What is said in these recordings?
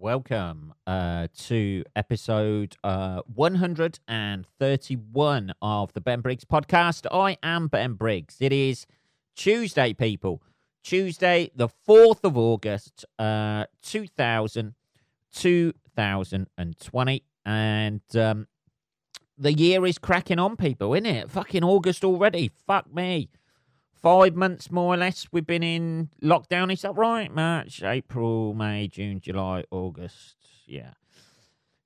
welcome uh, to episode uh, 131 of the Ben Briggs podcast. I am Ben Briggs. It is Tuesday, people. Tuesday, the 4th of August, uh, 2000, 2020. And um, the year is cracking on, people, isn't it? Fucking August already. Fuck me. Five months more or less we've been in lockdown. Is that right? March, April, May, June, July, August. Yeah.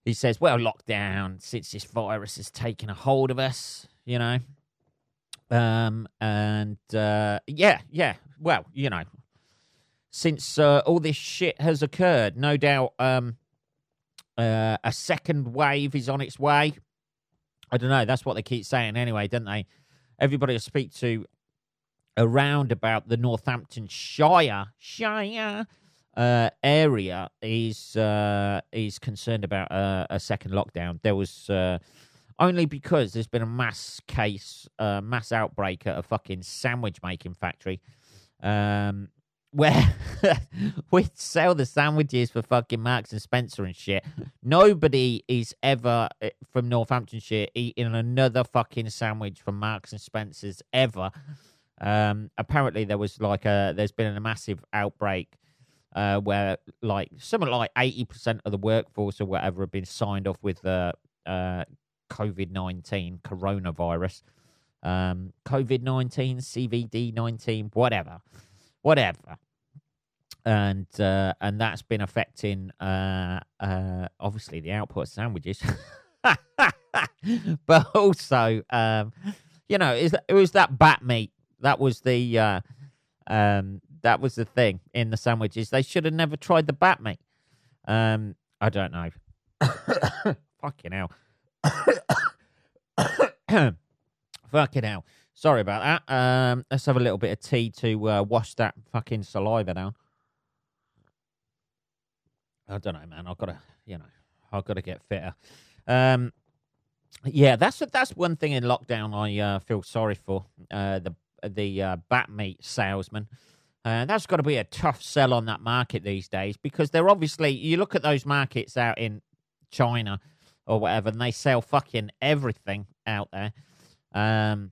He says, well, lockdown since this virus has taken a hold of us, you know. Um, and uh, yeah, yeah. Well, you know, since uh, all this shit has occurred, no doubt um, uh, a second wave is on its way. I don't know. That's what they keep saying anyway, don't they? Everybody I speak to around about the Northamptonshire Shire uh, area is uh, is concerned about uh, a second lockdown. There was uh, only because there's been a mass case, uh, mass outbreak at a fucking sandwich making factory. Um, where we sell the sandwiches for fucking Marks and Spencer and shit. Nobody is ever uh, from Northamptonshire eating another fucking sandwich from Marks and Spencer's ever. Um, apparently, there was like a there's been a massive outbreak uh, where like something like eighty percent of the workforce or whatever have been signed off with the uh, COVID nineteen coronavirus, um, COVID nineteen, CVD nineteen, whatever, whatever, and uh, and that's been affecting uh, uh, obviously the output of sandwiches, but also um, you know it was that bat meat that was the uh, um, that was the thing in the sandwiches. They should have never tried the bat meat. Um, I don't know. Fucking hell. Fucking hell. Sorry about that. Um, let's have a little bit of tea to uh, wash that fucking saliva down. I don't know, man. I've got to, you know, I've got to get fitter. Um, yeah, that's that's one thing in lockdown I uh, feel sorry for. Uh, the the uh, bat meat salesman. Uh, that's got to be a tough sell on that market these days because they're obviously, you look at those markets out in China or whatever, and they sell fucking everything out there. Um,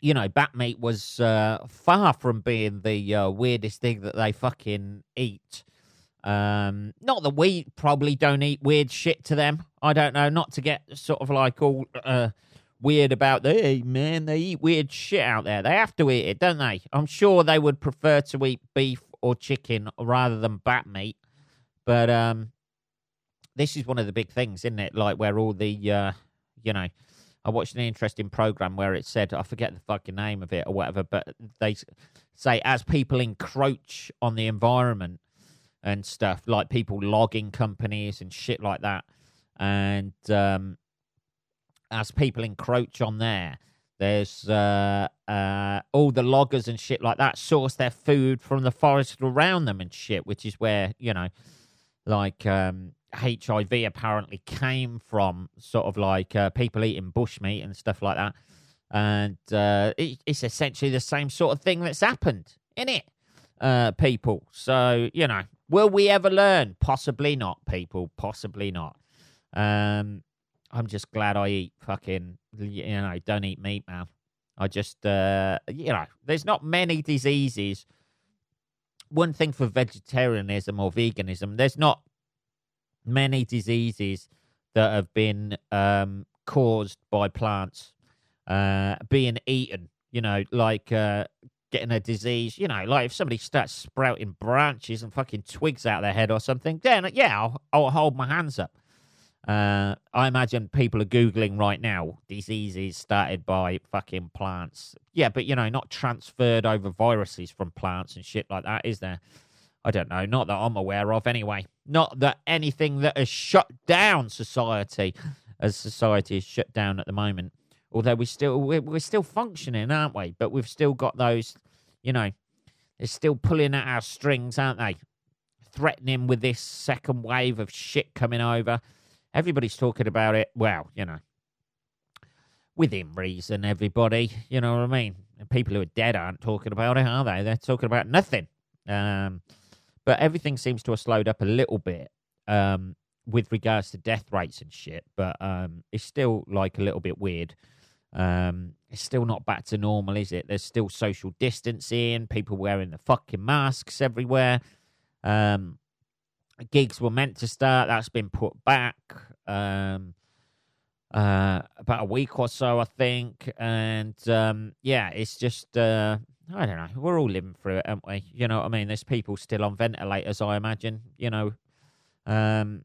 you know, bat meat was uh, far from being the uh, weirdest thing that they fucking eat. Um, not that we probably don't eat weird shit to them. I don't know. Not to get sort of like all uh, weird about hey man, they eat weird shit out there. They have to eat it, don't they? I'm sure they would prefer to eat beef or chicken rather than bat meat. But um this is one of the big things, isn't it? Like where all the uh you know, I watched an interesting program where it said I forget the fucking name of it or whatever, but they say as people encroach on the environment and stuff, like people logging companies and shit like that, and um, as people encroach on there, there's uh, uh, all the loggers and shit like that source their food from the forest around them and shit, which is where you know, like um, HIV apparently came from, sort of like uh, people eating bushmeat and stuff like that, and uh, it, it's essentially the same sort of thing that's happened in it, uh, people. So you know, will we ever learn? Possibly not, people. Possibly not. Um, I'm just glad I eat fucking, you know, don't eat meat, man. I just, uh, you know, there's not many diseases. One thing for vegetarianism or veganism, there's not many diseases that have been um, caused by plants uh, being eaten. You know, like uh, getting a disease. You know, like if somebody starts sprouting branches and fucking twigs out of their head or something, then yeah, I'll, I'll hold my hands up. Uh, I imagine people are googling right now diseases started by fucking plants. Yeah, but you know, not transferred over viruses from plants and shit like that, is there? I don't know. Not that I'm aware of, anyway. Not that anything that has shut down society, as society is shut down at the moment. Although we still we're, we're still functioning, aren't we? But we've still got those, you know, they're still pulling at our strings, aren't they? Threatening with this second wave of shit coming over Everybody's talking about it. Well, you know, within reason, everybody. You know what I mean? People who are dead aren't talking about it, are they? They're talking about nothing. Um, but everything seems to have slowed up a little bit. um, with regards to death rates and shit, but um, it's still like a little bit weird. Um, it's still not back to normal, is it? There's still social distancing, people wearing the fucking masks everywhere. Um, gigs were meant to start, that's been put back. Um, uh, about a week or so, I think. And um, yeah, it's just uh, I don't know. We're all living through it, aren't we? You know what I mean? There's people still on ventilators, I imagine. You know, um,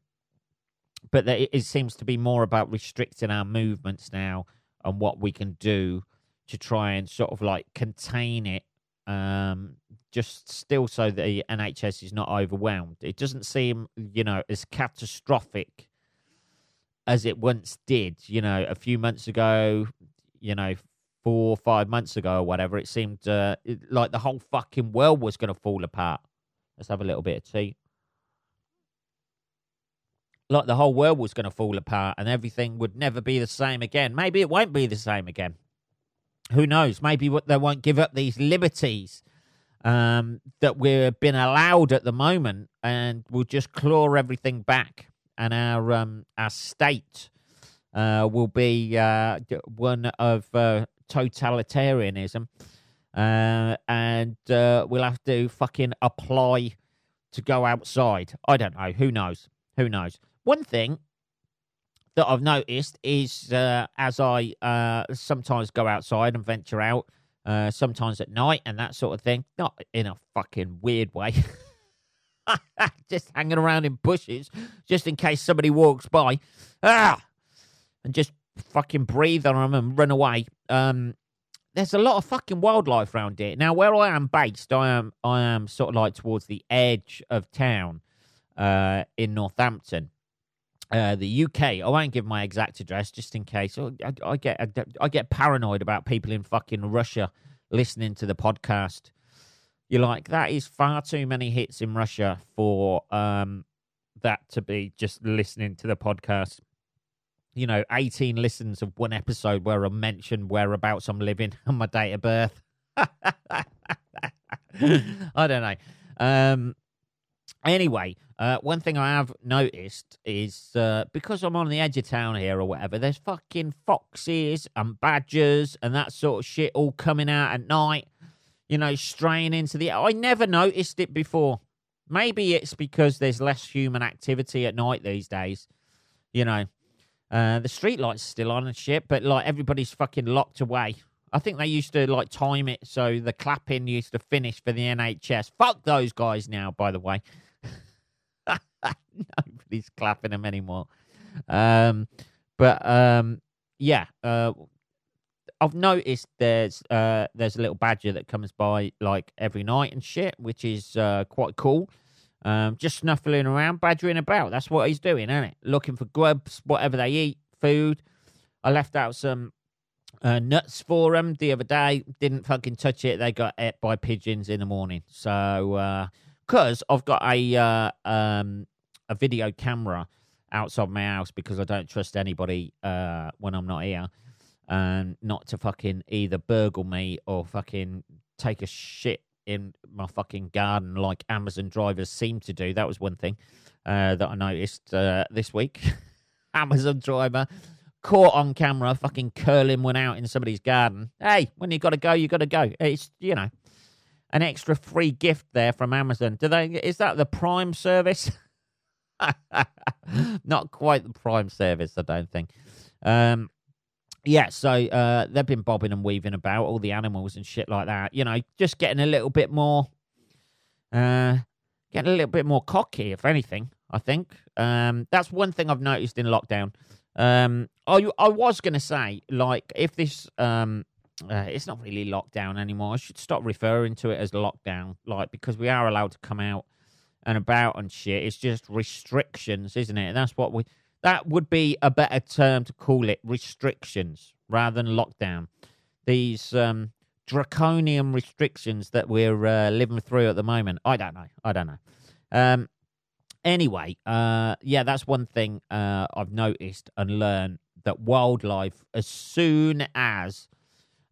but it, it seems to be more about restricting our movements now and what we can do to try and sort of like contain it. Um, just still so the NHS is not overwhelmed. It doesn't seem, you know, as catastrophic as it once did. You know, a few months ago, you know, four or five months ago or whatever, it seemed uh, like the whole fucking world was going to fall apart. Let's have a little bit of tea. Like the whole world was going to fall apart and everything would never be the same again. Maybe it won't be the same again. Who knows? Maybe they won't give up these liberties um, that we've been allowed at the moment and we'll just claw everything back and our um, our state uh, will be uh, one of uh, totalitarianism, uh, and uh, we'll have to fucking apply to go outside. I don't know. Who knows? Who knows? One thing that I've noticed is uh, as I sometimes go outside and venture out, sometimes at night and that sort of thing, not in a fucking weird way. just hanging around in bushes just in case somebody walks by. Ah! And just fucking breathe on them and run away. Um, there's a lot of fucking wildlife around here. Now, where I am based, I am I am sort of like towards the edge of town uh, in Northampton. Uh, the UK. I won't give my exact address just in case. I, I get I, I get paranoid about people in fucking Russia listening to the podcast. You're like, that is far too many hits in Russia for um, that to be just listening to the podcast. You know, 18 listens of one episode where I mention whereabouts I'm living and my date of birth. I don't know. Um, anyway, uh, one thing I have noticed is uh, because I'm on the edge of town here or whatever, there's fucking foxes and badgers and that sort of shit all coming out at night you know, straying into the. I never noticed it before. Maybe it's because there's less human activity at night these days. You know, uh, the street lights still on and shit, but like everybody's fucking locked away. I think they used to like time it so the clapping used to finish for the NHS. Fuck those guys now, by the way. Nobody's clapping them anymore. Um, but um, yeah, uh, I've noticed there's uh there's a little badger that comes by like every night and shit, which is uh, quite cool. Um, just snuffling around, badgering about. That's what he's doing, isn't it? Looking for grubs, whatever they eat, food. I left out some uh, nuts for them the other day. Didn't fucking touch it. They got ate by pigeons in the morning. So, because uh, I've got a uh, um, a video camera outside my house because I don't trust anybody uh, when I'm not here and not to fucking either burgle me or fucking take a shit in my fucking garden like Amazon drivers seem to do. That was one thing uh, that I noticed uh, this week. Amazon driver caught on camera fucking curling one out in somebody's garden. Hey, when you got to go, you got to go. It's, you know, an extra free gift there from Amazon. Do they? Is that the Prime service? Not quite the Prime service, I don't think. Um, yeah, so uh, they've been bobbing and weaving about all the animals and shit like that. You know, just getting a little bit more, uh, getting a little bit more cocky, if anything. I think um, that's one thing I've noticed in lockdown. Um, I I was gonna say like if this um, uh, it's not really lockdown anymore. I should stop referring to it as lockdown, like because we are allowed to come out and about and shit. It's just restrictions, isn't it? And that's what we that would be a better term to call it restrictions rather than lockdown. These um, draconian restrictions that we're uh, living through at the moment. I don't know. I don't know. Um, anyway, uh, yeah, that's one thing uh, I've noticed and learned that wildlife, as soon as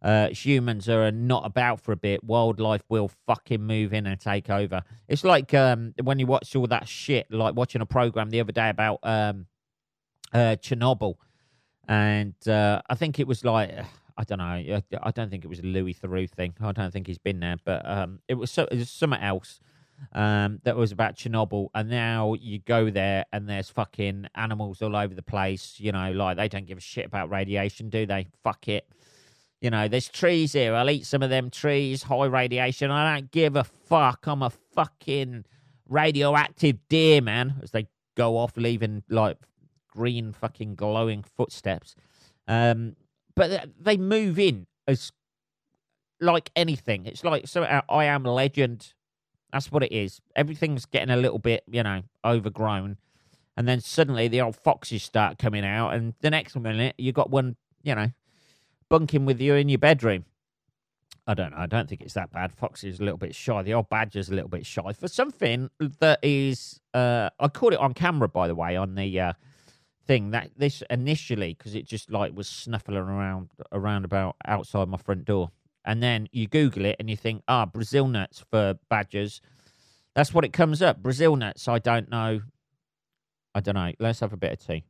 uh, humans are not about for a bit, wildlife will fucking move in and take over. It's like um, when you watch all that shit, like watching a program the other day about um, uh, Chernobyl, and uh, I think it was like I don't know, I don't think it was a Louis Theroux thing. I don't think he's been there, but um, it was so, it was something else um, that was about Chernobyl, and now you go there and there's fucking animals all over the place. You know, like they don't give a shit about radiation, do they? Fuck it. You know, there's trees here. I'll eat some of them trees. High radiation. I don't give a fuck. I'm a fucking radioactive deer, man. As they go off, leaving like green fucking glowing footsteps. Um, but they move in as like anything. It's like so. I am legend that's what it is. Everything's getting a little bit, you know, overgrown. And then suddenly the old foxes start coming out, and the next minute you got one, you know, bunking with you in your bedroom. I don't know. I don't think it's that bad. Foxy's a little bit shy. The old badger's a little bit shy for something that is. Uh, I caught it on camera, by the way, on the uh, thing that this initially because it just like was snuffling around around about outside my front door and then you Google it and you think, ah, Brazil nuts for badgers. That's what it comes up. Brazil nuts. I don't know. I don't know. Let's have a bit of tea.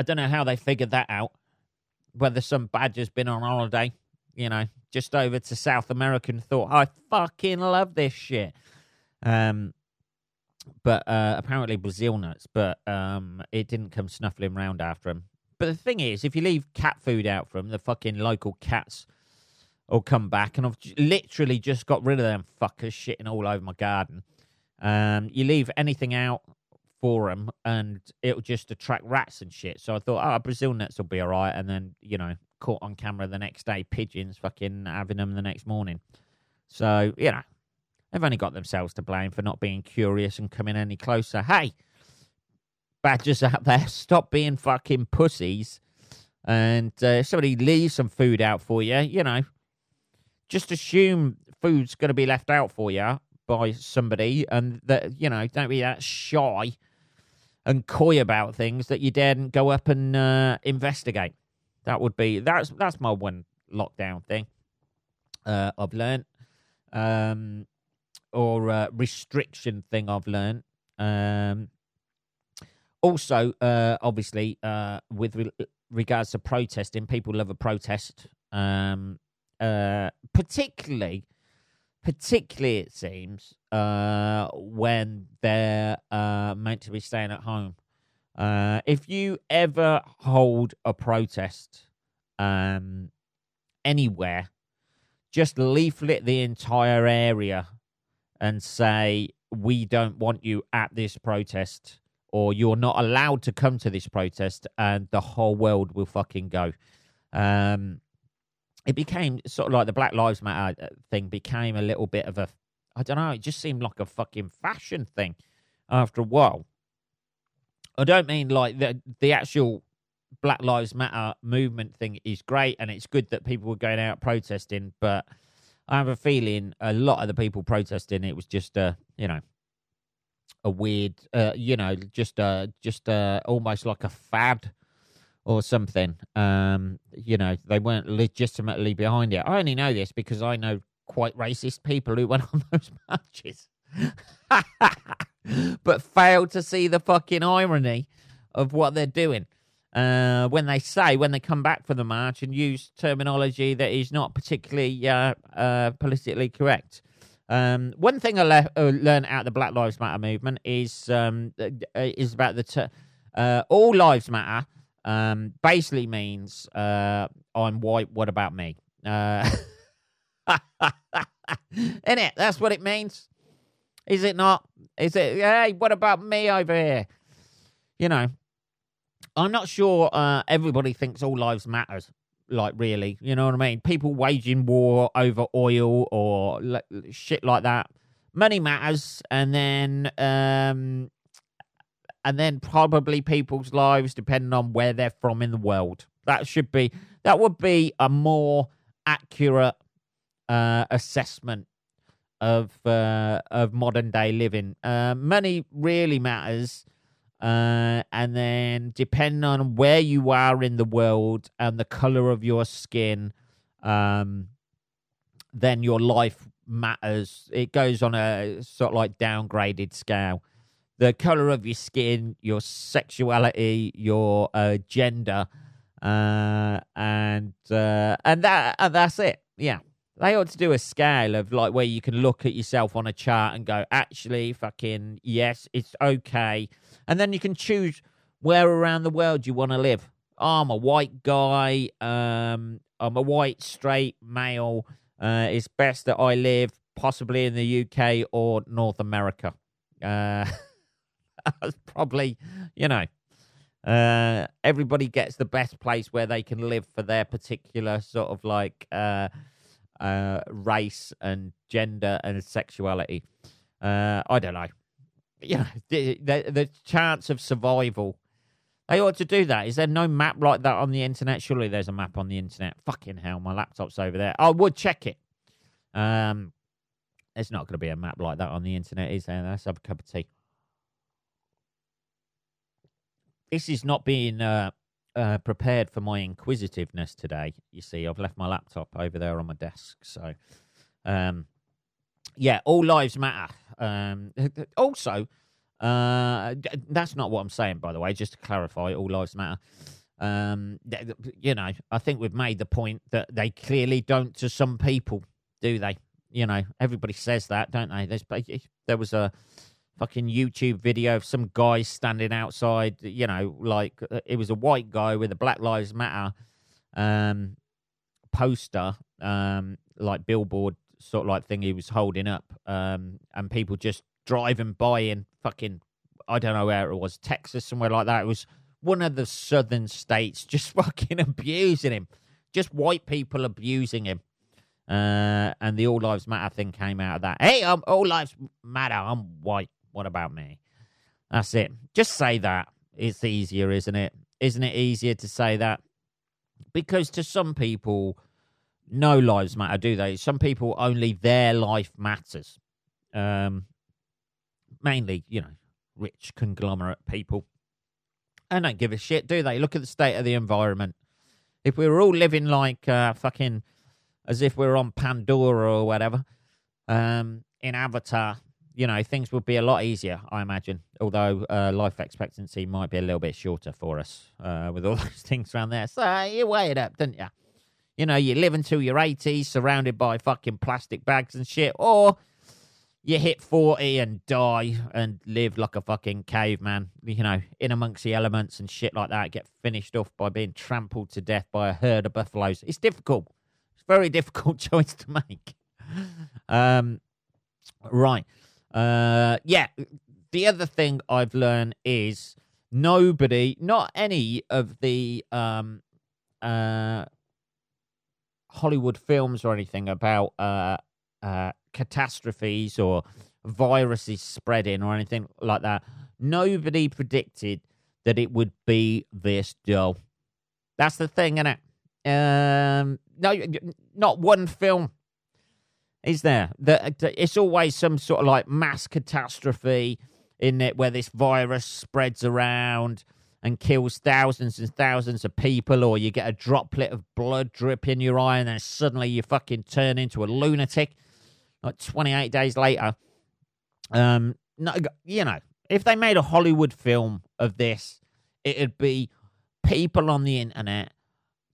I don't know how they figured that out. Whether some badger's been on holiday, you know, just over to South America and thought, I fucking love this shit. Um, but uh, apparently Brazil nuts, but um, it didn't come snuffling round after him. But the thing is, if you leave cat food out from the fucking local cats will come back, and I've literally just got rid of them fuckers shitting all over my garden. Um, you leave anything out for them, and it'll just attract rats and shit. So I thought, oh, Brazil nuts will be all right. And then, you know, caught on camera the next day, pigeons fucking having them the next morning. So, you know, they've only got themselves to blame for not being curious and coming any closer. Hey, badgers out there, stop being fucking pussies. And uh, if somebody leaves some food out for you, you know, just assume food's going to be left out for you by somebody, and that you know, don't be that shy and coy about things that you daren't go up and uh, investigate. That would be that's that's my one lockdown thing. Uh, I've learned, um, or uh, restriction thing I've learned. Um, also, uh, obviously, uh, with re- regards to protesting, people love a protest. Um, uh, particularly, particularly it seems uh, when they're uh, meant to be staying at home. Uh, if you ever hold a protest um, anywhere, just leaflet the entire area and say, "We don't want you at this protest." or you're not allowed to come to this protest and the whole world will fucking go. Um, it became sort of like the Black Lives Matter uh, thing became a little bit of a, I don't know, it just seemed like a fucking fashion thing after a while. I don't mean like the the actual Black Lives Matter movement thing is great and it's good that people were going out protesting, but I have a feeling a lot of the people protesting it was just a you know, a weird, uh, you know, just a just a almost like a fad or something. Um, you know, they weren't legitimately behind it. I only know this because I know quite racist people who went on those marches, but failed to see the fucking irony of what they're doing. Uh, when they say when they come back from the march and use terminology that is not particularly uh, uh, politically correct. Um, one thing I le- uh, learned out of the Black Lives Matter movement is um, uh, is about the t- uh, all lives matter. Um, basically means uh, I'm white. What about me? Uh, in it, that's what it means. Is it not? Is it? Hey, what about me over here? You know, I'm not sure. Uh, everybody thinks all lives matters like really you know what i mean people waging war over oil or l- shit like that money matters and then um and then probably people's lives depending on where they're from in the world that should be that would be a more accurate uh assessment of uh of modern day living uh money really matters Uh, and then, depending on where you are in the world and the color of your skin, um, then your life matters. It goes on a sort of like downgraded scale. The color of your skin, your sexuality, your uh, gender, uh, and uh, and that and that's it. Yeah, they ought to do a scale of like where you can look at yourself on a chart and go, actually, fucking yes, it's okay, and then you can choose where around the world you want to live. Oh, I'm a white guy. Um, I'm a white straight male. Uh, it's best that I live possibly in the UK or North America. Uh, probably, you know, uh, everybody gets the best place where they can live for their particular sort of like uh, uh, race and gender and sexuality. Uh, I don't know. Yeah, the, the, the chance of survival. They ought to do that. Is there no map like that on the internet? Surely there's a map on the internet. Fucking hell, my laptop's over there. I would check it. Um, there's not going to be a map like that on the internet, is there? Let's have a cup of tea. This is not being uh, uh, prepared for my inquisitiveness today. You see, I've left my laptop over there on my desk. So, um, yeah, all lives matter. Um, also, uh, that's not what I'm saying, by the way, just to clarify, all lives matter. Um, you know, I think we've made the point that they clearly don't to some people, do they? You know, everybody says that, don't they? There's, there was a fucking YouTube video of some guy standing outside, you know, like uh, it was a white guy with a Black Lives Matter um, poster, um, like billboard sort of like thing he was holding up, um, and people just driving by in fucking, I don't know where it was, Texas, somewhere like that. It was one of the southern states just fucking abusing him, just white people abusing him. Uh, and the All Lives Matter thing came out of that. Hey, I'm All Lives Matter. I'm white. What about me? That's it. Just say that. It's easier, isn't it? Isn't it easier to say that? Because to some people, no lives matter, do they? Some people only their life matters. Um, mainly, you know, rich conglomerate people. And don't give a shit, do they? Look at the state of the environment. If we were all living like uh, fucking as if we are on Pandora or whatever, um, in Avatar, you know, things would be a lot easier, I imagine. Although uh, life expectancy might be a little bit shorter for us uh, with all those things around there. So you weigh it up, don't you? You know, you live until you're 80, surrounded by fucking plastic bags and shit, or you hit 40 and die and live like a fucking caveman, you know, in amongst the elements and shit like that, get finished off by being trampled to death by a herd of buffaloes. It's difficult. It's a very difficult choice to make. Um, right. Uh, yeah. The other thing I've learned is nobody, not any of the um, uh, Hollywood films or anything about uh, uh, catastrophes or viruses spreading or anything like that. Nobody predicted that it would be this dull. That's the thing, isn't it? Um, no, not one film is there? That it's always some sort of like mass catastrophe in it where this virus spreads around and kills thousands and thousands of people, or you get a droplet of blood drip in your eye, and then suddenly you fucking turn into a lunatic. Like 28 days later, um, no, you know, if they made a Hollywood film of this, it'd be people on the internet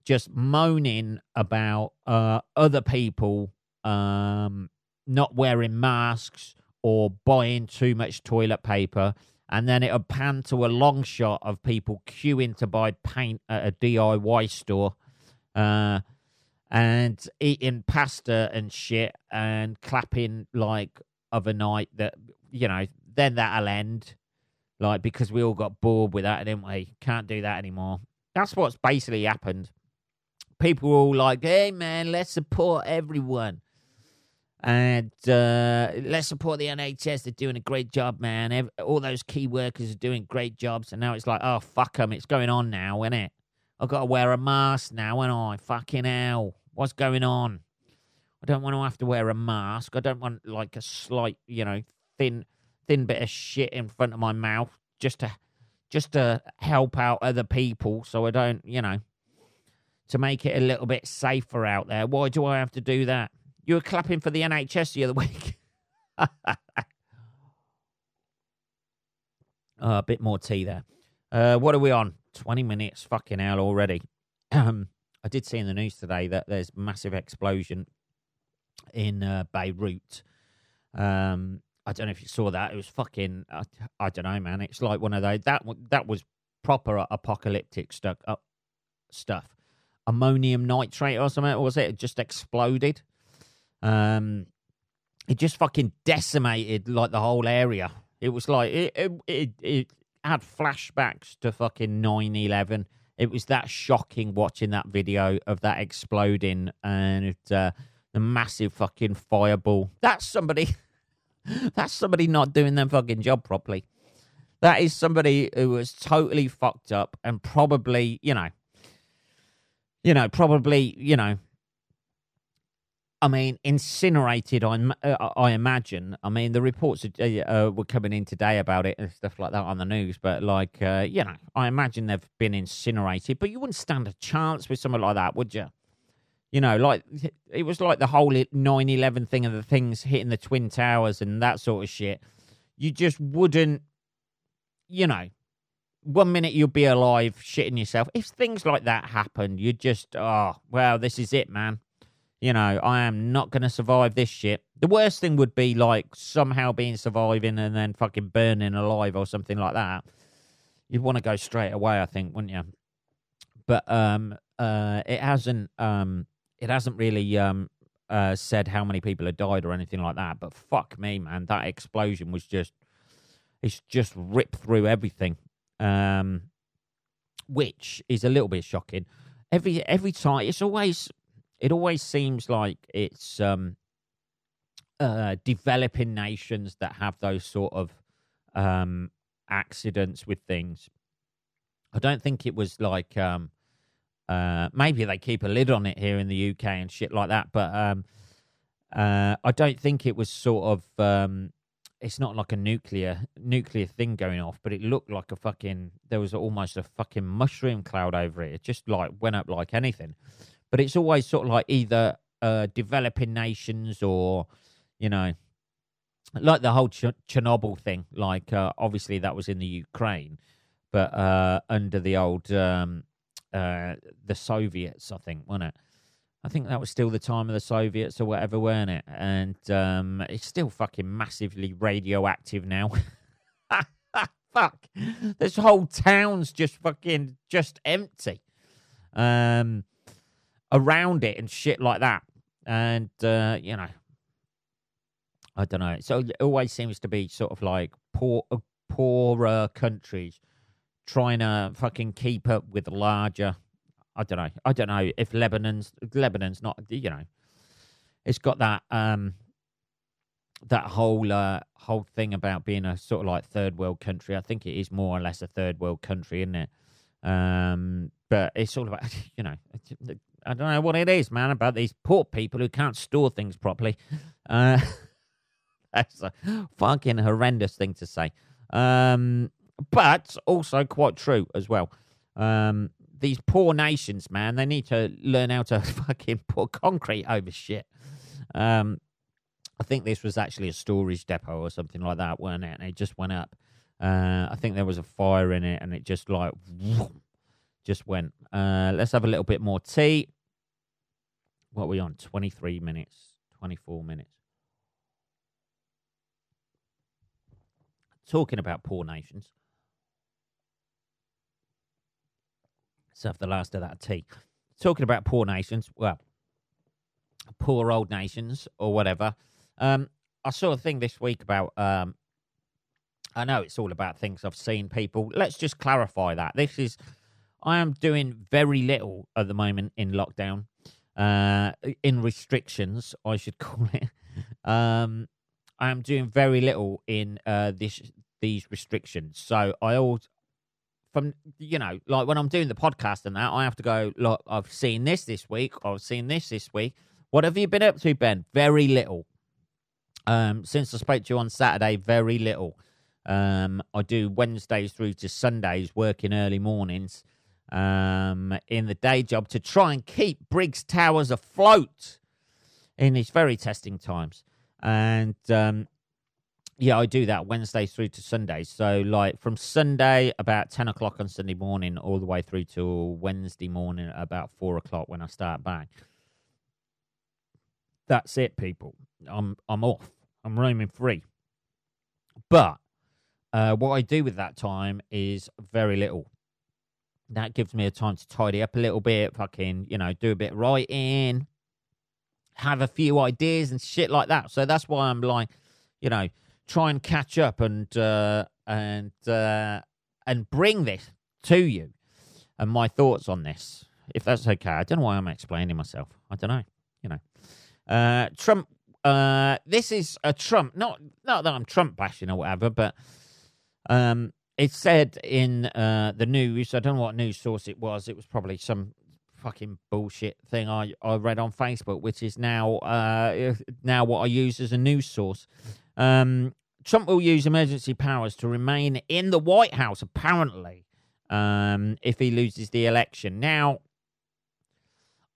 just moaning about uh, other people um, not wearing masks or buying too much toilet paper. And then it'll pan to a long shot of people queuing to buy paint at a DIY store uh, and eating pasta and shit and clapping like of a night that, you know, then that'll end. Like, because we all got bored with that, didn't we? Can't do that anymore. That's what's basically happened. People are all like, hey, man, let's support everyone. And uh, let's support the NHS. They're doing a great job, man. all those key workers are doing great jobs. And now it's like, oh, fuck them. It's going on now, isn't it? I've got to wear a mask now, and I? Fucking hell. What's going on? I don't want to have to wear a mask. I don't want like a slight, you know, thin, thin bit of shit in front of my mouth just to, just to help out other people so I don't, you know, to make it a little bit safer out there. Why do I have to do that? You were clapping for the NHS the other week. uh, a bit more tea there. Uh, what are we on? 20 minutes. Fucking hell already. I did see in the news today that there's massive explosion in uh, Beirut. Um, I don't know if you saw that. It was fucking. I, I don't know, man. It's like one of those. That that was proper apocalyptic stuff. Uh, stuff. Ammonium nitrate or something. Or was it? It just exploded. Um, it just fucking decimated like the whole area. It was like it it it, it had flashbacks to fucking 9-11. It was that shocking watching that video of that exploding and uh, the massive fucking fireball. That's somebody. That's somebody not doing their fucking job properly. That is somebody who was totally fucked up and probably, you know, you know, probably, you know, I mean, incinerated. I, uh, I imagine. I mean, the reports uh, uh, were coming in today about it and stuff like that on the news. But like, uh, you know, I imagine they've been incinerated. But you wouldn't stand a chance with something like that, would you? You know, like it was like the whole 9 11 thing of the things hitting the Twin Towers and that sort of shit. You just wouldn't, you know, one minute you'll be alive shitting yourself. If things like that happen, you just, oh, well, this is it, man. You know, I am not going to survive this shit. The worst thing would be like somehow being surviving and then fucking burning alive or something like that. You'd want to go straight away, I think, wouldn't you? But um, uh, it hasn't. Um, it hasn't really um, uh, said how many people have died or anything like that. But fuck me, man, that explosion was just it's just ripped through everything, um, which is a little bit shocking. Every every time, it's always it always seems like it's um, uh, developing nations that have those sort of um, accidents with things. I don't think it was like um, uh, maybe they keep a lid on it here in the UK and shit like that. But um, uh, I don't think it was sort of. Um, it's not like a nuclear nuclear thing going off, but it looked like a fucking. There was almost a fucking mushroom cloud over it. It just like went up like anything. But it's always sort of like either uh, developing nations or, you know, like the whole Ch- Chernobyl thing. Like uh, obviously that was in the Ukraine, but uh, under the old um, uh, the Soviets, I think, wasn't it? I think that was still the time of the Soviets or whatever, weren't it? And um, it's still fucking massively radioactive now. Fuck, this whole town's just fucking just empty um, around it and shit like that. And uh, you know, I don't know. So it always seems to be sort of like poor, poorer countries trying to fucking keep up with larger. I don't know. I don't know if Lebanon's Lebanon's not. You know, it's got that um that whole uh, whole thing about being a sort of like third world country. I think it is more or less a third world country, isn't it? Um, but it's all about you know. I don't know what it is, man, about these poor people who can't store things properly. Uh, that's a fucking horrendous thing to say. Um, but also quite true as well. Um, these poor nations, man, they need to learn how to fucking put concrete over shit. Um, I think this was actually a storage depot or something like that, weren't it? And it just went up. Uh, I think there was a fire in it, and it just like just went. Uh, let's have a little bit more tea. What are we on? Twenty three minutes, twenty four minutes. Talking about poor nations. Let's the last of that tea. Talking about poor nations, well, poor old nations or whatever. Um, I saw a thing this week about. Um, I know it's all about things I've seen people. Let's just clarify that. This is. I am doing very little at the moment in lockdown, uh, in restrictions, I should call it. Um, I am doing very little in uh, this these restrictions. So I always, from you know, like when I'm doing the podcast and that, I have to go. Look, I've seen this this week. I've seen this this week. What have you been up to, Ben? Very little. Um, since I spoke to you on Saturday, very little. Um, I do Wednesdays through to Sundays, working early mornings um, in the day job to try and keep Briggs Towers afloat in these very testing times. And um, yeah, I do that Wednesdays through to Sundays. So, like from Sunday about 10 o'clock on Sunday morning, all the way through to Wednesday morning about 4 o'clock when I start back. That's it, people. I'm I'm off. I'm roaming free. But uh, what I do with that time is very little. That gives me a time to tidy up a little bit, fucking, you know, do a bit writing, have a few ideas and shit like that. So that's why I'm like, you know, try and catch up and uh, and uh, and bring this to you and my thoughts on this, if that's okay. I don't know why I'm explaining myself. I don't know. You know, uh, Trump. Uh, this is a Trump. Not not that I'm Trump bashing or whatever, but um, it said in uh, the news. I don't know what news source it was. It was probably some fucking bullshit thing I, I read on Facebook, which is now uh, now what I use as a news source. Um, Trump will use emergency powers to remain in the White House, apparently, um, if he loses the election. Now,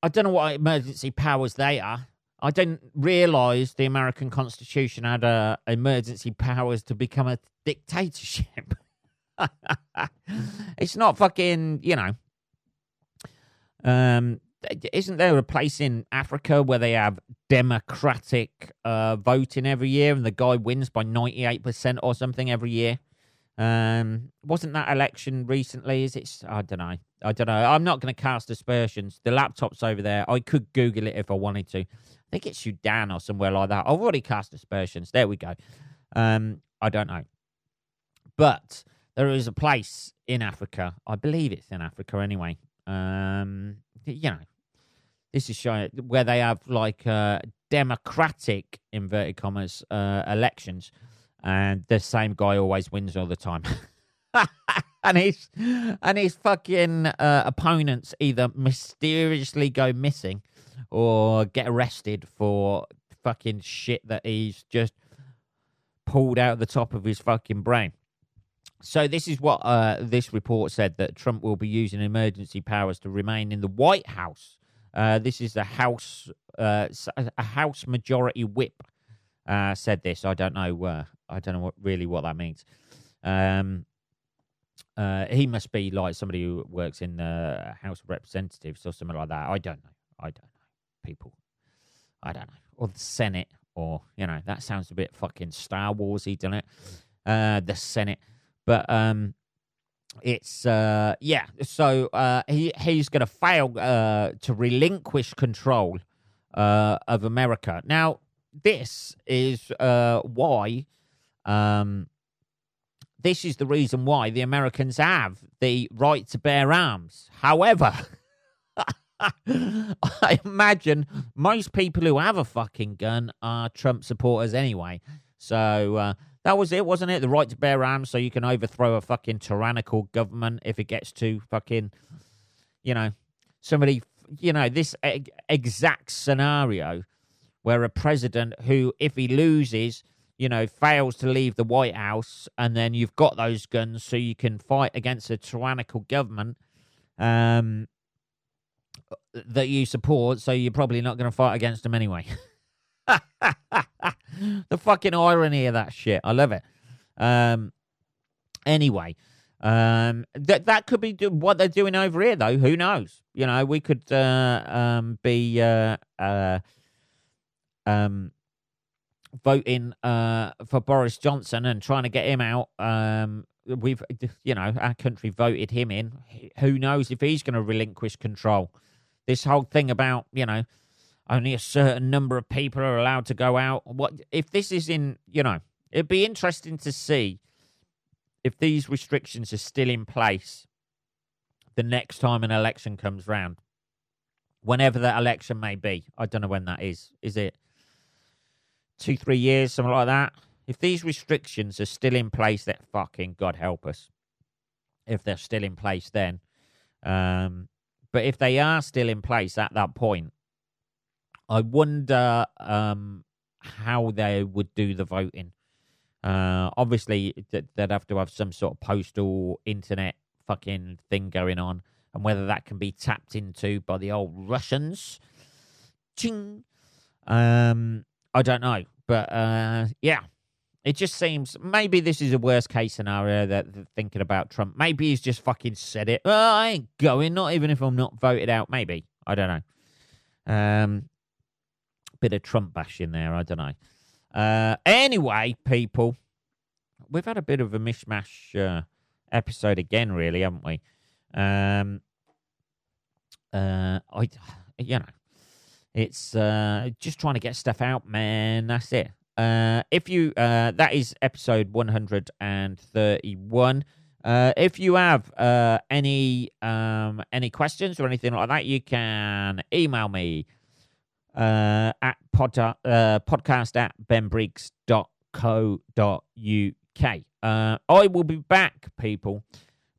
I don't know what emergency powers they are. I didn't realize the American Constitution had uh, emergency powers to become a dictatorship. it's not fucking, you know. Um, isn't there a place in Africa where they have democratic uh, voting every year and the guy wins by 98% or something every year? Um, wasn't that election recently? Is it? I don't know. I don't know. I'm not going to cast aspersions. The laptop's over there. I could Google it if I wanted to. I think it's Sudan or somewhere like that. I've already cast aspersions. There we go. Um, I don't know. But there is a place in Africa. I believe it's in Africa anyway. Um, you know, this is showing where they have like uh, democratic inverted commas uh, elections, and the same guy always wins all the time. and his and his fucking uh, opponents either mysteriously go missing or get arrested for fucking shit that he's just pulled out of the top of his fucking brain. So this is what uh, this report said that Trump will be using emergency powers to remain in the White House. Uh, this is a House uh, a House Majority Whip uh, said this. I don't know. Uh, I don't know what really what that means. Um, uh, he must be like somebody who works in the House of Representatives or something like that. I don't know. I don't know. People. I don't know. Or the Senate, or you know, that sounds a bit fucking Star Warsy, doesn't it? the Senate. But um, it's uh, yeah. So uh, he he's going to fail uh, to relinquish control uh, of America. Now, this is uh, why. Um, this is the reason why the Americans have the right to bear arms. However, I imagine most people who have a fucking gun are Trump supporters anyway. So uh, that was it, wasn't it? The right to bear arms so you can overthrow a fucking tyrannical government if it gets too fucking, you know, somebody, you know, this exact scenario where a president who, if he loses, you know, fails to leave the White House, and then you've got those guns so you can fight against a tyrannical government um, that you support, so you're probably not going to fight against them anyway. the fucking irony of that shit. I love it. Um, anyway, um, that that could be do- what they're doing over here, though. Who knows? You know, we could uh, um, be uh, uh, um, voting uh, for Boris Johnson and trying to get him out. Um, we've, you know, our country voted him in. Who knows if he's going to relinquish control? This whole thing about, you know, only a certain number of people are allowed to go out. What if this is in? You know, it'd be interesting to see if these restrictions are still in place the next time an election comes round, whenever that election may be. I don't know when that is. Is it two, three years, something like that? If these restrictions are still in place, that fucking God help us. If they're still in place, then. Um, but if they are still in place at that point, I wonder um, how they would do the voting. Uh, obviously, they'd have to have some sort of postal internet fucking thing going on, and whether that can be tapped into by the old Russians, ching, um, I don't know. But uh, yeah, it just seems maybe this is a worst case scenario that that thinking about Trump. Maybe he's just fucking said it. Oh, I ain't going, not even if I'm not voted out. Maybe I don't know. Um, bit of Trump bashing there. I don't know. Uh, anyway, people, we've had a bit of a mishmash uh, episode again, really, haven't we? Um, uh, I, you know, it's uh, just trying to get stuff out, man. That's it. Uh, if you, uh, that is episode 131. Uh, if you have uh, any um, any questions or anything like that, you can email me uh, at pod, uh, podcast at benbriggs.co.uk. Uh, I will be back, people,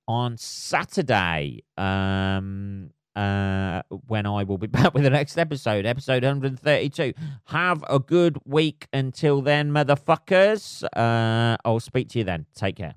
on Saturday um, uh, when I will be back with the next episode, episode 132. Have a good week until then, motherfuckers. Uh, I'll speak to you then. Take care.